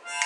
Yeah.